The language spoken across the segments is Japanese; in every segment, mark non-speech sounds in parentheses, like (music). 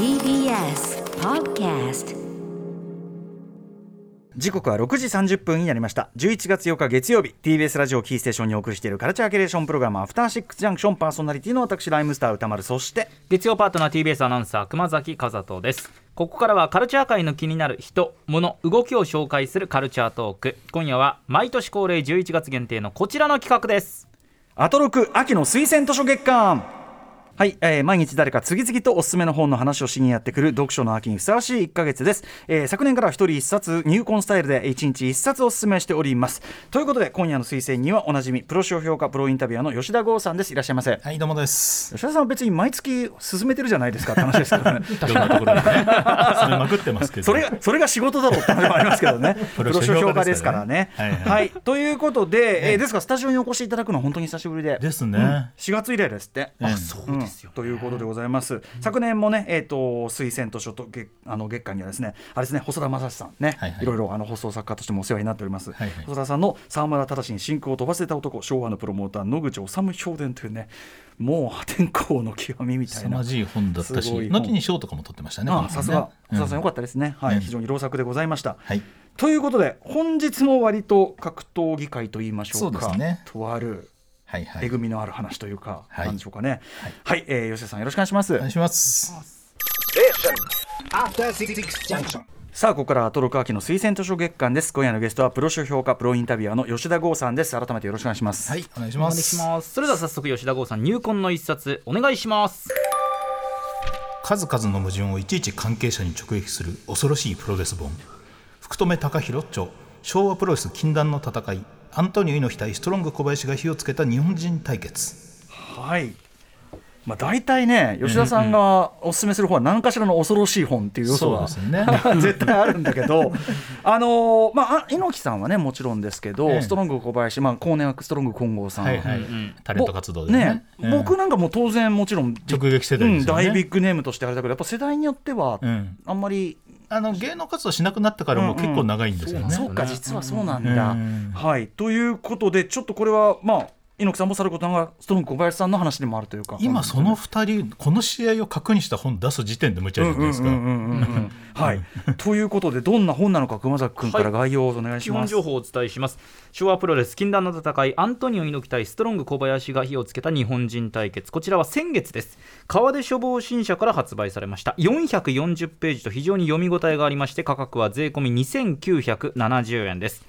TBS Podcast. 時刻は6時30分になりました。11月8日月曜日 TBS ラジオキーステーションにお送りしているカルチャーキュレーションプログラムアフターシックスジャンクションパーソナリティの私ライムスター歌丸。そして月曜パートナー TBS アナウンサー熊崎和人です。ここからはカルチャー界の気になる人物動きを紹介するカルチャートーク。今夜は毎年恒例11月限定のこちらの企画です。アトロク秋の推薦図書月間はい、えー、毎日誰か次々とおすすめの本の話をしにやってくる読書の秋にふさわしい1ヶ月です、えー、昨年から一人一冊入魂スタイルで1日1冊おすすめしております。ということで今夜の推薦にはおなじみプロ書評価プロインタビュアーの吉田剛さんです。いらっしゃいませ。はいどうもです。吉田さんは別に毎月進めてるじゃないですかって話ですからね。(laughs) いろんなところでね。進めまくってますけど。それがそれが仕事だろうって話もありますけどね。(laughs) プロ書評価ですからね。はいはい。はい、ということで、えーですがスタジオにお越しいただくのは本当に久しぶりで。ですね、4月以来ですって。あそうですよ、ということでございます。昨年もね、えっ、と推薦図書と月あの月間にはですね、あれですね、細田正史さんね、はいはいいろいろあの放送作家としてもお世話になっております。はいはい細田さんの沢村忠に真空を飛ばせた男、昭和のプロモーター野口治評伝というね、もう破天荒の極みみたいな。凄まじい本だったし後に賞とかも取ってましたねあさすが、細田さんよかったですね。はい、うん非常に良作でございました。はいということで本日も割と格闘技界と言いましょうか。そうですねとあるはいはい。えぐみのある話というか、はい。なんでしょうかね。はい、えー吉田さんよろしくお願いします。お願いします、After Six Junction. さあここからはアトロク秋の推薦図書月間です。今夜のゲストはプロ書評価プロインタビュアーの吉田剛さんです。改めてよろしくお願いします。はいお願いしお願いますします。それでは早速吉田剛さん入魂の一冊お願いします。数々の矛盾をいちいち関係者に直撃する恐ろしいプロレス本。福留隆弘著昭和プロレス禁断の戦いアントニオ猪木対ストロング小林が火をつけた日本人対決。はい。まあ大体ね吉田さんがおすすめする本は何かしらの恐ろしい本っていう要素は、そうですね。(laughs) 絶対あるんだけどあのーまああ猪木さんはねもちろんですけど、ええ。ストロング小林まあ後年はストロング金剛さん、はいはい、んタレント活動でね。ね、うん僕なんかもう当然もちろん直撃世代ですよね。うん、大ビッグネームとしてあれだけどやっぱ世代によっては、うん。あんまりあの芸能活動しなくなってからも結構長いんですよね、そうか実はそうなんだ、うん。はい。ということでちょっとこれはまあ猪木さんもさることながらストロング小林さんの話でもあるというか。今その2人この試合を核にした本出す時点で無茶じゃないですか、はい、ということでどんな本なのか熊崎君から概要をお願いし基ます。本情報をお伝えします。昭和プロレス禁断の戦いアントニオ猪木対ストロング小林が火をつけた日本人対決。こちらは先月です。川出処方新社から発売されました。440ページと非常に読み応えがありまして価格は税込み2970円です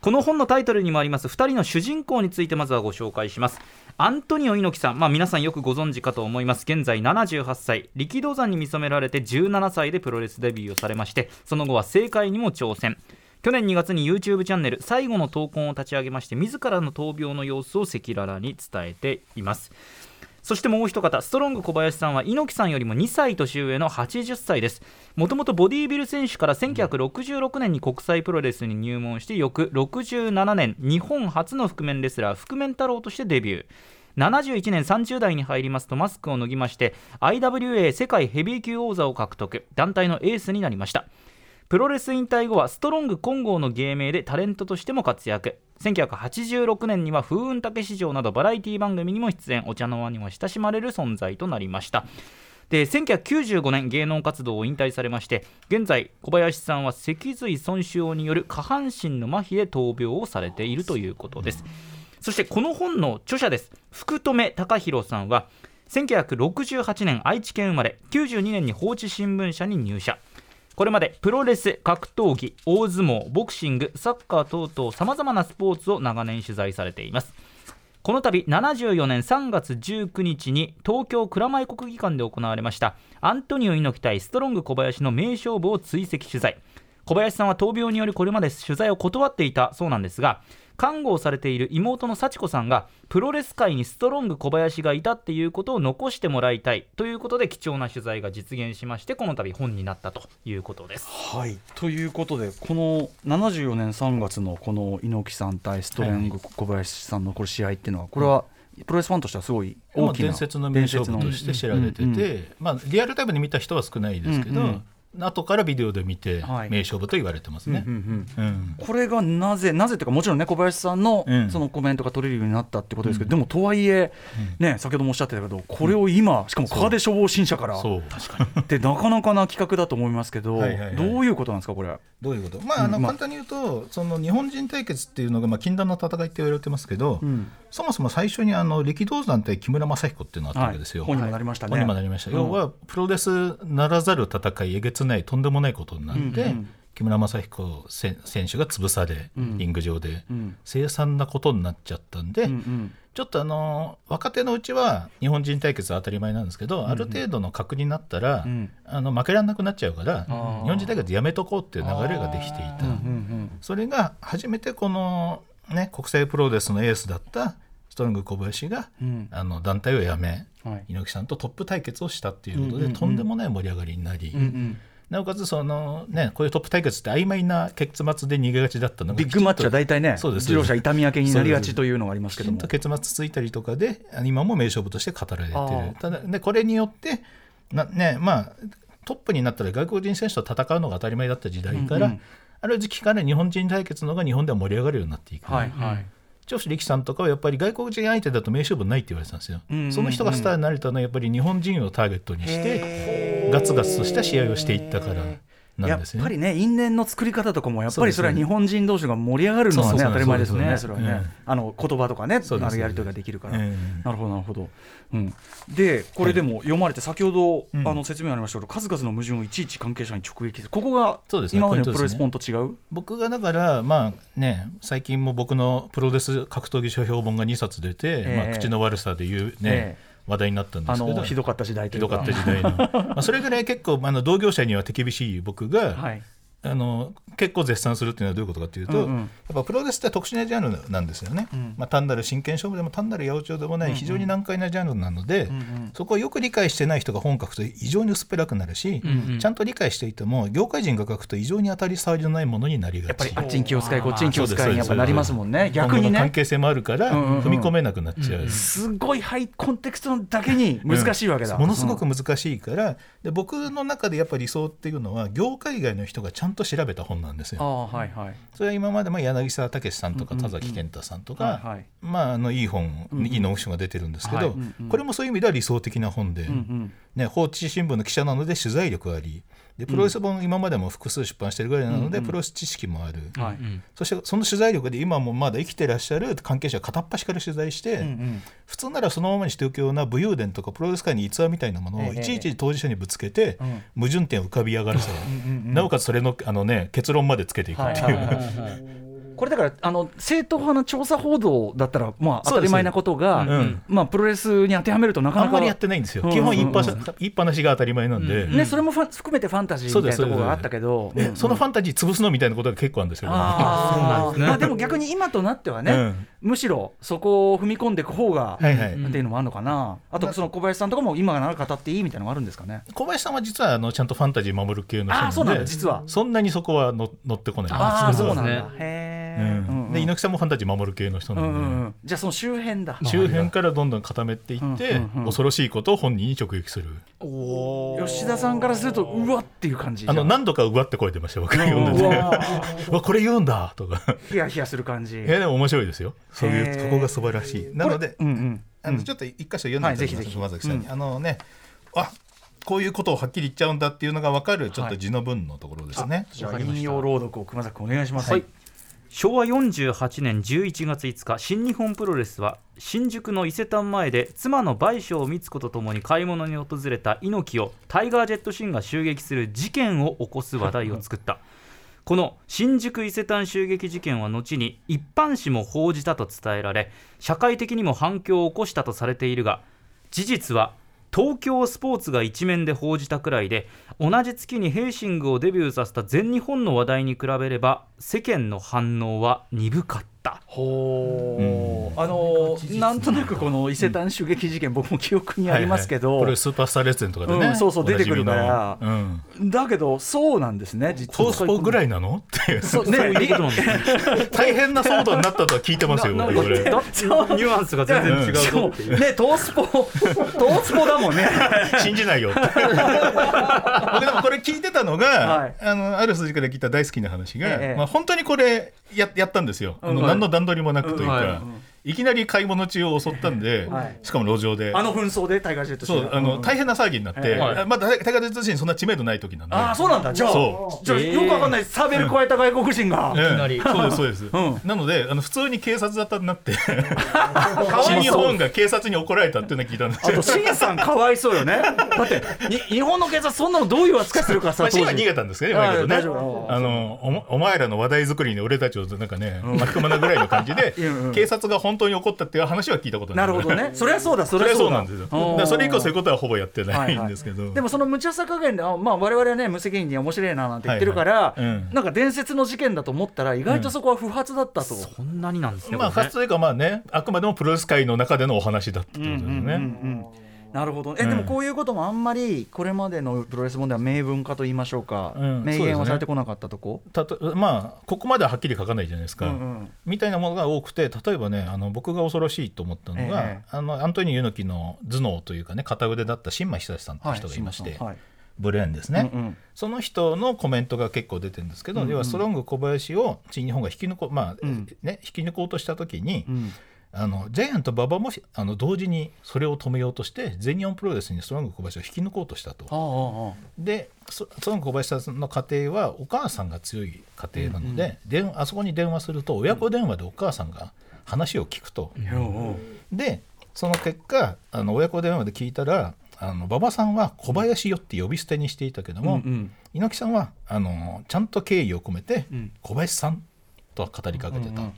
この本のタイトルにもあります2人の主人公についてまずはご紹介します。アントニオ猪木さん、まあ、皆さんよくご存知かと思います。現在78歳。力道山に見初められて17歳でプロレスデビューをされましてその後は政界にも挑戦。去年2月に YouTube チャンネル最後の闘魂を立ち上げまして自らの闘病の様子を赤裸々に伝えています。そしてもう一方ストロング小林さんは猪木さんよりも2歳年上の80歳です。もともとボディービル選手から1966年に国際プロレスに入門して翌67年日本初の覆面レスラー覆面太郎としてデビュー。71年30代に入りますとマスクを脱ぎまして IWA 世界ヘビー級王座を獲得。団体のエースになりました。プロレス引退後はストロング金剛の芸名でタレントとしても活躍。1986年には風雲竹市場などバラエティ番組にも出演お茶の間にも親しまれる存在となりました。で1995年芸能活動を引退されまして現在小林さんは脊髄損傷による下半身の麻痺で闘病をされているということです。そしてこの本の著者です。福留隆弘さんは1968年愛知県生まれ92年に放置新聞社に入社。これまでプロレス、格闘技、大相撲、ボクシング、サッカー等々さまざまなスポーツを長年取材されています。この度74年3月19日に東京蔵前国技館で行われましたアントニオ猪木対ストロング小林の名勝負を追跡取材。小林さんは闘病によりこれまで取材を断っていたそうなんですが看護をされている妹の幸子さんがプロレス界にストロング小林がいたっていうことを残してもらいたいということで貴重な取材が実現しましてこの度本になったということです。はい。ということでこの74年3月のこの猪木さん対ストレング小林さんのこれ試合っていうのはこれはプロレスファンとしてはすごい大きな伝説の名勝負として知られてて、うんうんうんまあ、リアルタイムで見た人は少ないですけど、うんうん後からビデオで見てはい。名勝負と言われてますね。うんうんうん。これがなぜなぜというかもちろんね小林さんのうん。そのコメントが取れるようになったってことですけど、でもとはいえ、ね先ほどもおっしゃってたけどこれを今しかも川出消防新社から。そう。ってなかなかな企画だと思いますけどはいはいはい。どういうことなんですかこれ。どういうこと、まああの簡単に言うとその日本人対決っていうのが、まあ、禁断の戦いって言われてますけど、うん。そもそも最初にあの力道山対木村正彦っていうのがあったわけですよ。はい、本にもなりましたね。本にもなりました、うん。要はプロレスならざる戦いえげつないとんでもないことになって、うん。うん木村正彦選選手が潰され、ん。リング上で、うん。凄惨なことになっちゃったんで、ちょっとあの若手のうちは日本人対決は当たり前なんですけど、ある程度の格になったら、うん。あの負けられなくなっちゃうから、日本人対決やめとこうっていう流れができていた、それが初めてこの、ね、国際プロレスのエースだったストロング小林が、うん。あの団体を辞め、はい。猪木さんとトップ対決をしたっていうことで、とんでもない盛り上がりになり、なおかつその、ね、こういうトップ対決って曖昧な結末で逃げがちだったのがビッグマッチは大体ね、そうです。自動車痛み分けになりがちというのがありますけども。結末ついたりとかで今も名勝負として語られてあるーただでこれによってな、ねまあ、トップになったら外国人選手と戦うのが当たり前だった時代から、うんうんある時期から日本人対決の方が日本では盛り上がるようになっていく、はいはい。調子力さんとかはやっぱり外国人相手だと名勝負ないって言われてたんですよ、うんうんうん。その人がスターになれたのはやっぱり日本人をターゲットにしてガツガツとした試合をしていったからなやっぱりね因縁の作り方とかもやっぱりそれは日本人同士が盛り上がるのはね当たり前ですよねそれはね、うんあの言葉とかねそうですあるやり取りができるから、うんなるほどなるほど、うん、でこれでも読まれて先ほど、うん。あの説明ありましたけど数々の矛盾をいちいち関係者に直撃。するここが今までのプロレスポンと違う、僕がだからまあね最近も僕のプロレス格闘技書評本が2冊出て、ええ。まあ、口の悪さで言うね、え話題になったんであすけどのひどかった時代というか。ひどかった時代の。(laughs) まあそれぐらい結構あの同業者には手厳しい僕が、はいあの結構絶賛するっていうのはどういうことかというと、うんうん。やっぱプロレスって特殊なジャンルなんですよね、ん。まあ、単なる真剣勝負でも単なる八百長でもない非常に難解なジャンルなので、んそこをよく理解してない人が本書くと異常に薄っぺらくなるし、んうん。ちゃんと理解していても業界人が書くと異常に当たり障りのないものになりがち。やっぱりあっちに気を使いこっちに気を使いにやっぱなりますもんね。逆にね。係性もあるからうんうんうん。踏み込めなくなっちゃう。すごいハイコンテクストだけに難しいわけだ、ものすごく難しいから、で僕の中でやっぱり理想っていうのは業界外の人がちゃんと調べた本なんですよ。ああはいはい。それは今までも柳沢武さんとか田崎健太さんとか、はいはい。まあ、あのいい本、いいノンフィクションが出てるんですけど、これもそういう意味では理想的な本で、うん。ね、放置新聞の記者なので取材力ありでプロレス本今までも複数出版してるぐらいなので、プロレス知識もある、はい。そしてその取材力で今もまだ生きてらっしゃる関係者片っ端から取材して、うんうん普通ならそのままにしておくような武勇伝とかプロレス界に逸話みたいなものをええ。いちいち当事者にぶつけて、ん。矛盾点を浮かび上がらせる、なおかつそれのあの、ね、結論までつけていくっていう、これだからあの正統派の調査報道だったらまあ当たり前なことが、うん。まあプロレスに当てはめるとなかなか。あんまりやってないんですよ、うん。基本言いっぱうん言いっぱなしが当たり前なん。で、ね、それも含めてファンタジーみたいなところがあったけど、ねうんそのファンタジー潰すのみたいなことが結構あるんですよ。あー。まあでも逆に今となってはね、うん。むしろそこを踏み込んでいく方が、はいはい。っていうのもあるのかな。あとその小林さんとかも今なら語っていいみたいなのがあるんですかね。小林さんは実はあのちゃんとファンタジー守る系の人なので。そうなんだ実は。そんなにそこはの乗ってこない。ああそうなんだそうですね。へえ、うんうんうんで猪木さんもファンタジー守る系の人なので、うんうんうん。じゃあその周辺だ。周辺からどんどん固めていって、うんうんうん。恐ろしいことを本人に直撃する。吉田さんからするとうわっていう感じあの何度かうわって声出ました僕が読んでて。うわ (laughs) これ言うんだとか。ヒヤヒヤする感じ。いやでも面白いですよ。そういうそこが素晴らしい。なので、うんうん。あのちょっと一箇所読んでいただきます、はいぜひぜひ。熊崎さんに、うん。あのねあこういうことをはっきり言っちゃうんだっていうのが分かるちょっと字の文のところですね、じゃあ引用朗読を熊崎君お願いします、はい昭和48年11月5日新日本プロレスは新宿の伊勢丹前で妻の売所を光子とともに買い物に訪れた猪木をタイガー・ジェット・シンが襲撃する事件を起こす話題を作った。この新宿伊勢丹襲撃事件は後に一般紙も報じたと伝えられ社会的にも反響を起こしたとされているが事実は東京スポーツが一面で報じたくらいで同じ月にヘイシングをデビューさせた全日本の話題に比べれば世間の反応は鈍かった。ほう、あのなんとなくこの伊勢丹襲撃事件、(laughs) 僕も記憶にありますけど、はいはい。これスーパースター列伝とかでね、うんそうそう出てくるからうん。だけどそうなんですね実トースポぐらいいなの？って。いうそう (laughs) 大変な騒動になったとは聞いてますよこれ。だニュアンスが全然違うねトースポ (laughs) トースポだもんね。信じないよ。僕でもこれ聞いてたのが、はい。あのある筋から聞いた大好きな話が、ええ。まあ、本当にこれややったんですよ、あのうん何の段取りもなくというか、いいきなり買い物中を襲ったんで、(laughs) はい。しかも路上で。あの紛争でタイガー・ジェットそうあの大変な騒ぎになって、ええまあ、大大会通信そんな知名度ない時なんで。ああそうなんだ。じゃあそじゃあえー。よくわかんない。サーベル加えた外国人が、ええ。きなり。(laughs) そうですそ (laughs) うです、ん。なのであの普通に警察沙汰になって。日本が警察に怒られたっていうのを聞いたんで。すよあと、シンさんかわいそうよね。だって、に日本の警察、そんなのどういう扱いするかさ、まあ、シンは逃げたんですけどね、大丈夫。あのおもお前らの話題作りに俺たちをなんかね、巻き込まないぐらいの感じで、警察が本当に怒ったっていう話は聞いたことないなるほどね。(laughs) そりゃそうだ、そそれ。はそうなんですよ。それ以降そういうことはほぼやってなはいんですけど。でもその無茶さ加減で、あまあ我々はね、無責任に面白いななんて言ってるから、はいはいうんなんか伝説の事件だと思ったら、意外とそこは不発だったと。そんなになんですねまあ、これね初というかまあね、あくまでもプロレス界の中でのお話だったってことですよね。うんうんうんうんなるほど。え、うん。でもこういうこともあんまりこれまでのプロレス本では明文化と言いましょうか、うん。明言されてこなかったとこ？たとまあここまでははっきり書かないじゃないですか、うんうん。みたいなものが多くて例えばねあの僕が恐ろしいと思ったのが、ええ。あのアントニオ猪木の頭脳というかね片腕だった新馬久志さんっていう人がいまして、はいはい。ブレーンですね、うんうん。その人のコメントが結構出てるんですけど、うんうん。要はストロング小林を新日本が引き抜こう,、まあうん。ね、引き抜こうとした時に、うんあのジャイアント馬場もあの同時にそれを止めようとして全日本プロレスにストロング小林を引き抜こうとしたと。はあはあはでそストロング小林さんの家庭はお母さんが強い家庭なので、電あそこに電話すると親子電話でお母さんが話を聞くと。あうんうん。でその結果あの親子電話で聞いたらあの馬場さんは小林よって呼び捨てにしていたけども、うんうん。猪木さんはあのちゃんと敬意を込めて、うん。小林さんとは語りかけてた、うんうん。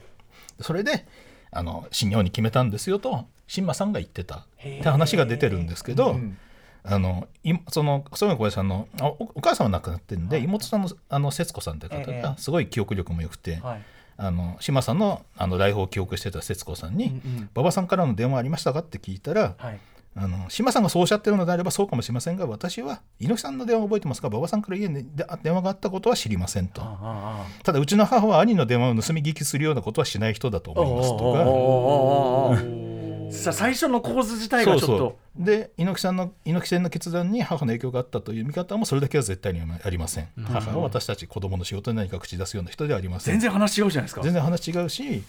それであの新日本に決めたんですよと新馬さんが言ってた。って話が出てるんですけど、うんあのいそのその小林さんのあおお母さんは亡くなってるんで、妹さんのあの節子さんという方ええ。がすごい記憶力も良くて、はい。あの島さんのあの来訪を記憶してた節子さんにうんうん「馬場さんからの電話ありましたか?」って聞いたら、はいあの島さんがそうおっしゃってるのであればそうかもしれませんが私は猪木さんの電話を覚えてますが馬場さんから家にで電話があったことは知りませんと。ただうちの母は兄の電話を盗み聞きするようなことはしない人だとあ思いますとか。最初の構図自体がちょっと。で猪木さんの猪木戦の決断に母の影響があったという見方もそれだけは絶対にありません、母は私たち子供の仕事に何か口出すような人ではありません。全然話違うじゃないですか。全然話違うし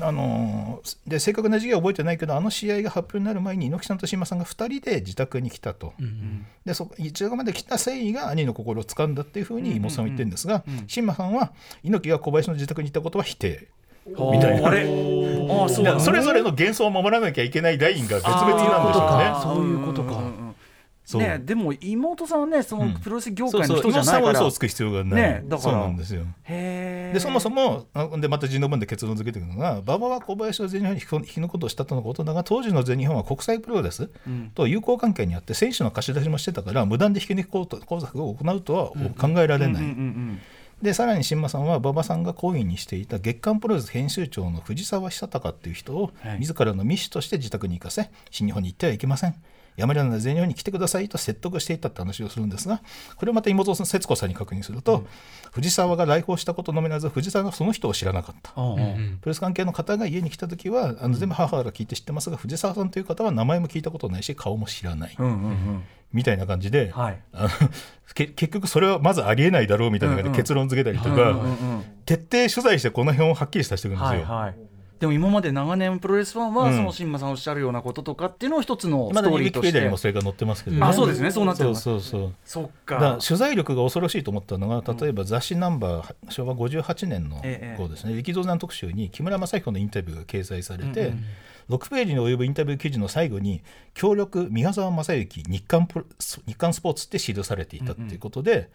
あので正確な時期は覚えてないけどあの試合が発表になる前に猪木さんと島さんが2人で自宅に来たと、でそ自宅まで来た誠意が兄の心を掴んだっていうふうに妹さんは言ってるんですが、新馬さんは猪木が小林の自宅に行ったことは否定。みたいなあれ？ああそうそれぞれの幻想を守らなきゃいけないラインが別々なんでしょうね。そういうことかねでも妹さんはねそのプロレス業界の人じゃ妹さんないから。は嘘をつく必要がない、ねだから。そうなんですよ。でそもそもあでまた人の文で結論付けていくのが馬場は小林を全日本に引き抜くことをしたとのことだが当時の全日本は国際プロレスと友好関係にあって選手の貸し出しもしてたから無断で引き抜くこと工作を行うとは考えられない、うんうんでさらに新馬さんは馬場さんが講義にしていた月刊プロレス編集長の藤沢久隆っていう人をはい。自らの密使として自宅に行かせ新日本に行ってはいけませんるなら全日本に来てくださいと説得していたって話をするんですがこれをまた妹さん節子さんに確認すると、藤沢が来訪したことのみならず藤沢がその人を知らなかった。うん。うん。うん。プロレス関係の方が家に来た時はあの全部母から聞いて知ってますが藤沢さんという方は名前も聞いたことないし顔も知らない、うんうんうん。みたいな感じで、はい。あの (laughs) け結局それはまずありえないだろうみたいな感じで結論付けたりとか、うんうんうん徹底取材してこの辺をはっきりさせていくんですよ。はいはいでも今まで長年プロレスファンは、うん。その新馬さんおっしゃるようなこととかっていうのを一つのストーリーとして。にもそれが載ってますけどうんあそうですね。そうなってます。そうそうそっだか取材力が恐ろしいと思ったのが例えば雑誌ナンバー昭和58年のええこうですね。力道山特集に木村正彦のインタビューが掲載されて、うん。うん6ページに及ぶインタビュー記事の最後に「協力宮沢正幸日刊プロ日刊スポーツ」って記されていたっていうことで、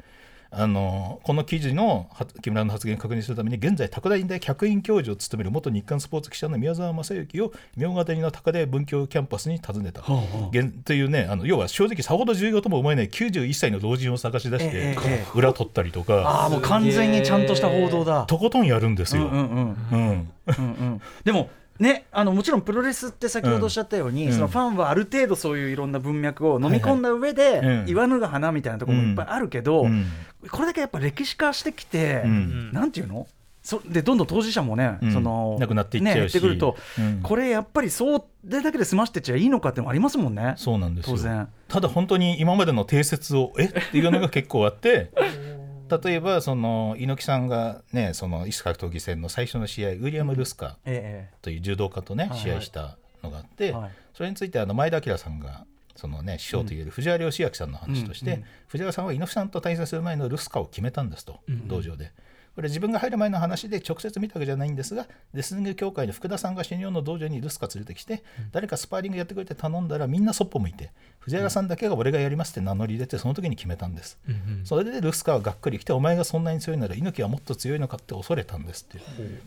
あのこの記事のは木村の発言を確認するために現在高田院大客員教授を務める元日刊スポーツ記者の宮沢正幸を明ヶ谷の高田文教キャンパスに訪ねた、現というねあの要は正直さほど重要とも思えない91歳の老人を探し出して、裏取ったりとあかあもう完全にちゃんとした報道だ。とことんやるんですよ。うんうんうん。うん。うんうん。でもね、あのもちろんプロレスって先ほどおっしゃったように、うん。そのファンはある程度そういういろんな文脈を飲み込んだ上で、うん。言わぬが花みたいなところもいっぱいあるけど、うん。これだけやっぱ歴史化してきて、うん。なんていうの？そでどんどん当事者もね、うん。その亡くなっていっちゃうしね、減ってくると、うん。これやっぱりそうでだけで済ましてっちゃいいのかっていうのもありますもんね。そうなんですよ。当然。ただ本当に今までの定説をえ？っていうのが結構あって (laughs) 例えばその猪木さんがねそのイス格闘技戦の最初の試合ウィリアム・ルスカえという柔道家とねはい試合したのがあって、はい。それについてあの前田明さんがそのね師匠といえる藤原義明さんの話として、藤原さんは猪木さんと対戦する前のルスカを決めたんですと、道場で。これ自分が入る前の話で直接見たわけじゃないんですがレスリング協会の福田さんが新日本の道場にルスカ連れてきて、誰かスパーリングやってくれって頼んだらみんなそっぽ向いて藤原さんだけが俺がやりますって名乗り出てその時に決めたんです、それでルスカはがっくり来てお前がそんなに強いなら猪木はもっと強いのかって恐れたんですって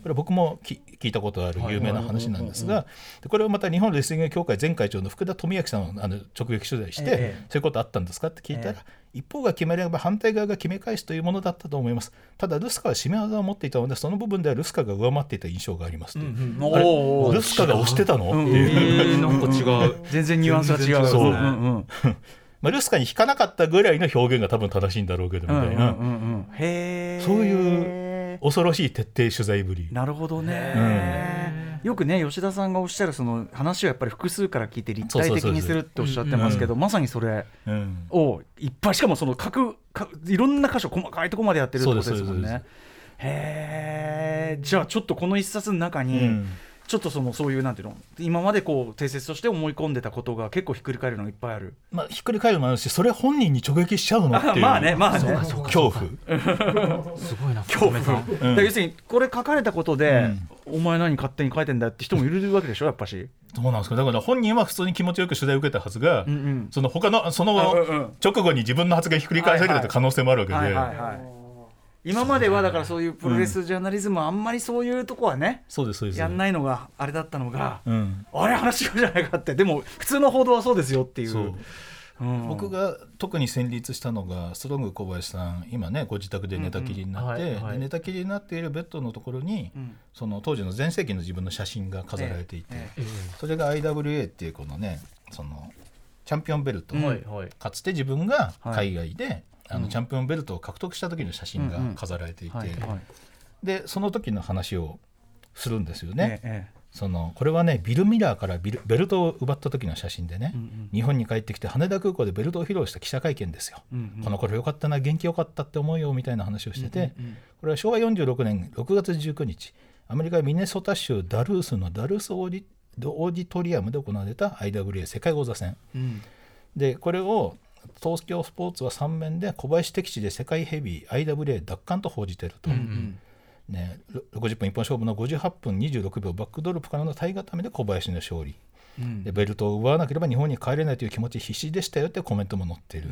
これ僕もき聞いたことある有名な話なんですがでこれをまた日本レスリング協会前会長の福田富明さんをあの直撃取材して、ええ。そういうことあったんですかって聞いたら、一方が決めれば反対側が決め返すというものだったと思います。ただルスカは締め技を持っていたのでその部分ではルスカが上回っていた印象がありますルスカが押してたの、うんっていう、えー、なんか違う。全然ニュアンスが違う。そう。うんうん。(laughs) まあ、ルスカに引かなかったぐらいの表現が多分正しいんだろうけどみたいな、うんうんうんうん。へー。そういう恐ろしい徹底取材ぶり。なるほどね、よくね吉田さんがおっしゃるその話をやっぱり複数から聞いて立体的にするっておっしゃってますけどまさにそれうん。をいっぱいしかもその各各いろんな箇所細かいところまでやってるってことですもんね。へえじゃあちょっとこの一冊の中に、うんちょっとそのそういうなんていうの今までこう定説として思い込んでたことが結構ひっくり返るのがいっぱいある。まあ、ひっくり返るのもあるしそれ本人に直撃しちゃうのっていう。まあねまあね。恐怖。すごいな恐怖、さん。要するにこれ書かれたことで、お前何勝手に書いてんだよって人もいるわけでしょやっぱし。そうなんですか？だから本人は普通に気持ちよく取材を受けたはずが、うんうん。その他のその直後に自分の発言ひっくり返される可能性もあるわけで、はいはいはい今まではだからそういうプロレスジャーナリズムはあんまりそういうとこはね、そうですそうです。やんないのがあれだったのが、うん。あれ話違うじゃないかってでも普通の報道はそうですよっていう。そう。うん。僕が特に戦慄したのがストロング小林さん今ねご自宅で寝たきりになって、寝たきりになっているベッドのところに、ん。その当時の全盛期の自分の写真が飾られていて、ええ。それが IWA っていうこのねそのチャンピオンベルト、えはいはい。かつて自分がはい。海外で、あのチャンピオンベルトを獲得した時の写真が飾られていて、でその時の話をするんですよね。ええそのこれはねビル・ミラーからビルベルトを奪った時の写真でね、日本に帰ってきて羽田空港でベルトを披露した記者会見ですよ、うんうん。この頃よかったな元気よかったって思うよみたいな話をしてて、これは昭和46年6月19日アメリカミネソタ州ダルースのダルースオーディオーディトリアムで行われた IWA 世界王座戦。うん。でこれを東京スポーツは3面で小林敵地で世界ヘビー IWA 奪還と報じてると、ね、ろ60分一本勝負の58分26秒バックドロップからの体固めで小林の勝利、うん。でベルトを奪わなければ日本に帰れないという気持ち必死でしたよってコメントも載っている、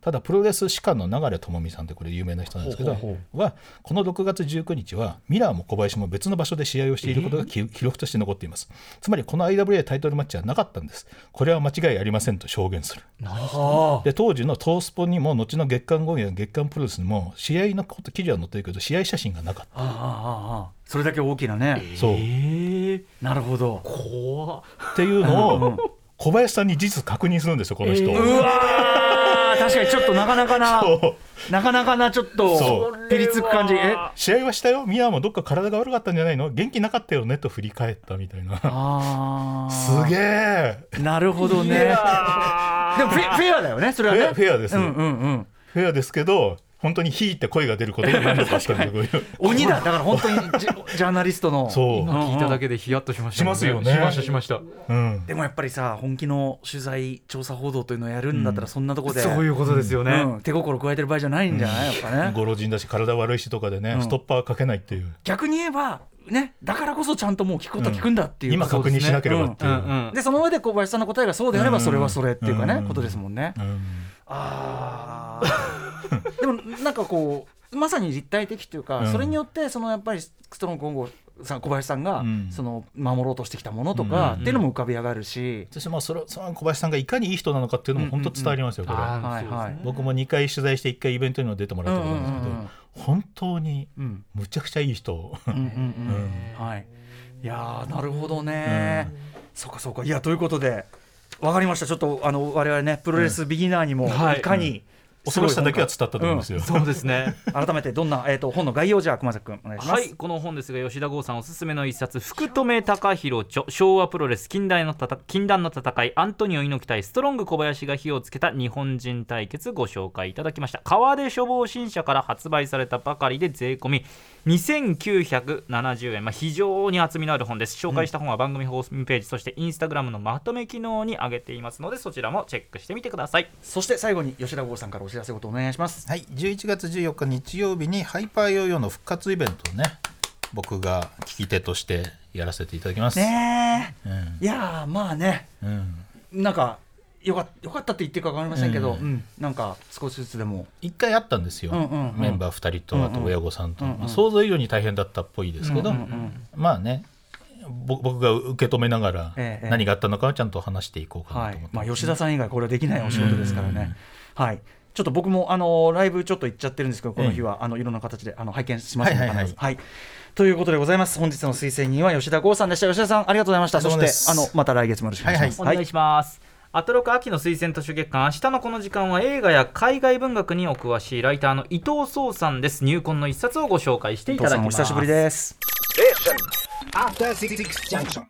ただプロレス史家の流智美さんってこれ有名な人なんですけどはこの6月19日はミラーも小林も別の場所で試合をしていることが記記録として残っています。つまりこの IWA タイトルマッチはなかったんです。これは間違いありませんと証言する。あで当時のトースポにも後の月刊ゴーや月刊プロレスにも試合のこと記事は載ってるけど試合写真がなかっあああああそれだけ大きなね。たそう。ええなるほど。怖っ。っていうのを小林さんに事実確認するんですよこの人、うわー確かにちょっとなかなかななかなかなちょっとそピリつく感じ。え？試合はしたよ。ミラーもどっか体が悪かったんじゃないの？元気なかったよねと振り返ったみたいな。あすげえ。えなるほどね。でもフェフェアだよねそれはね。フェアフェアですうんうんうん。フェアですけど本当に「ヒー」って声が出ることが何度かあったんで (laughs) 鬼だ。だから本当にジ (laughs) ジャーナリストのそう。今聞いただけでヒヤッとしましたもんしますよね。しましたしました。うん。でもやっぱりさ本気の取材調査報道というのをやるんだったらそんなとこで、そういうことですよね、うん手心加えてる場合じゃないんじゃない？やっぱね。ご老人だし体悪いしとかでね、うん。ストッパーかけないっていう。逆に言えばねだからこそちゃんともう聞くことは聞くんだっていう、今確認しなければっていう、うんうんでその上で小林さんの答えがそうであればそれはそれっていうかね、うん。ことですもんね、うん。あ (laughs) (laughs) でもなんかこうまさに立体的というか、うん。それによってそのやっぱりストロング今後さん小林さんが、うん。その守ろうとしてきたものとか、うん。っていうのも浮かび上がるし、そしてまあそれその小林さんがいかにいい人なのかっていうのも本当伝わりますよ、これ。はいはい。僕も2回取材して1回イベントにも出てもらったことなんです。けど、うんうんうん。本当にうん。むちゃくちゃいい人。うんうんうん。はい、いやーなるほどね、そうかそうか。いやということでわかりました。ちょっとあの我々ねプロレスビギナーにもはい。いかに、恐ろしさだけは伝わったと思うんですよ。そうですね。改めてどんな、えー、と本の概要じゃあ熊崎君お願いします。はいこの本ですが吉田剛さんおすすめの一冊福留孝弘著昭和プロレス近代のたた禁断の戦いアントニオ猪木対ストロング小林が火をつけた日本人対決ご紹介いただきました。川出処方新社から発売されたばかりで税込み2970円、まあ、非常に厚みのある本です。紹介した本は番組ホームページ、そしてインスタグラムのまとめ機能に上げていますのでそちらもチェックしてみてください。そして最後に吉田剛さんからお知らせことお願いします。はい、11月14日日曜日にハイパーヨーヨーの復活イベントをね僕が聞き手としてやらせていただきます。ねえ。うん。いやーまあね。うん、なんかよかよかったって言ってるか分かりませんけど、うん。うん。なんか少しずつでも。一回あったんですよ、うんうんうん。メンバー2人とあと親御さんと、うんうんまあ想像以上に大変だったっぽいですけど、うんうんうんまあねぼ僕が受け止めながらええ何があったのかをちゃんと話していこうかはないと思って。まあ、ます吉田さん以外これはできないお仕事ですからね。はいちょっと僕もあのライブちょっと行っちゃってるんですけどこの日は、あのいろんな形であの拝見しますので、はいはいはい。必ずはい。ということでございます。本日の推薦人は吉田剛さんでした。吉田さんありがとうございました。そしてあのまた来月もよろしくお願いします、お願いします。アトロク秋の推薦図書月間明日のこの時間は映画や海外文学にお詳しいライターの伊藤壮さんです。入婚の一冊をご紹介してい伊藤さんおただきます久しぶりです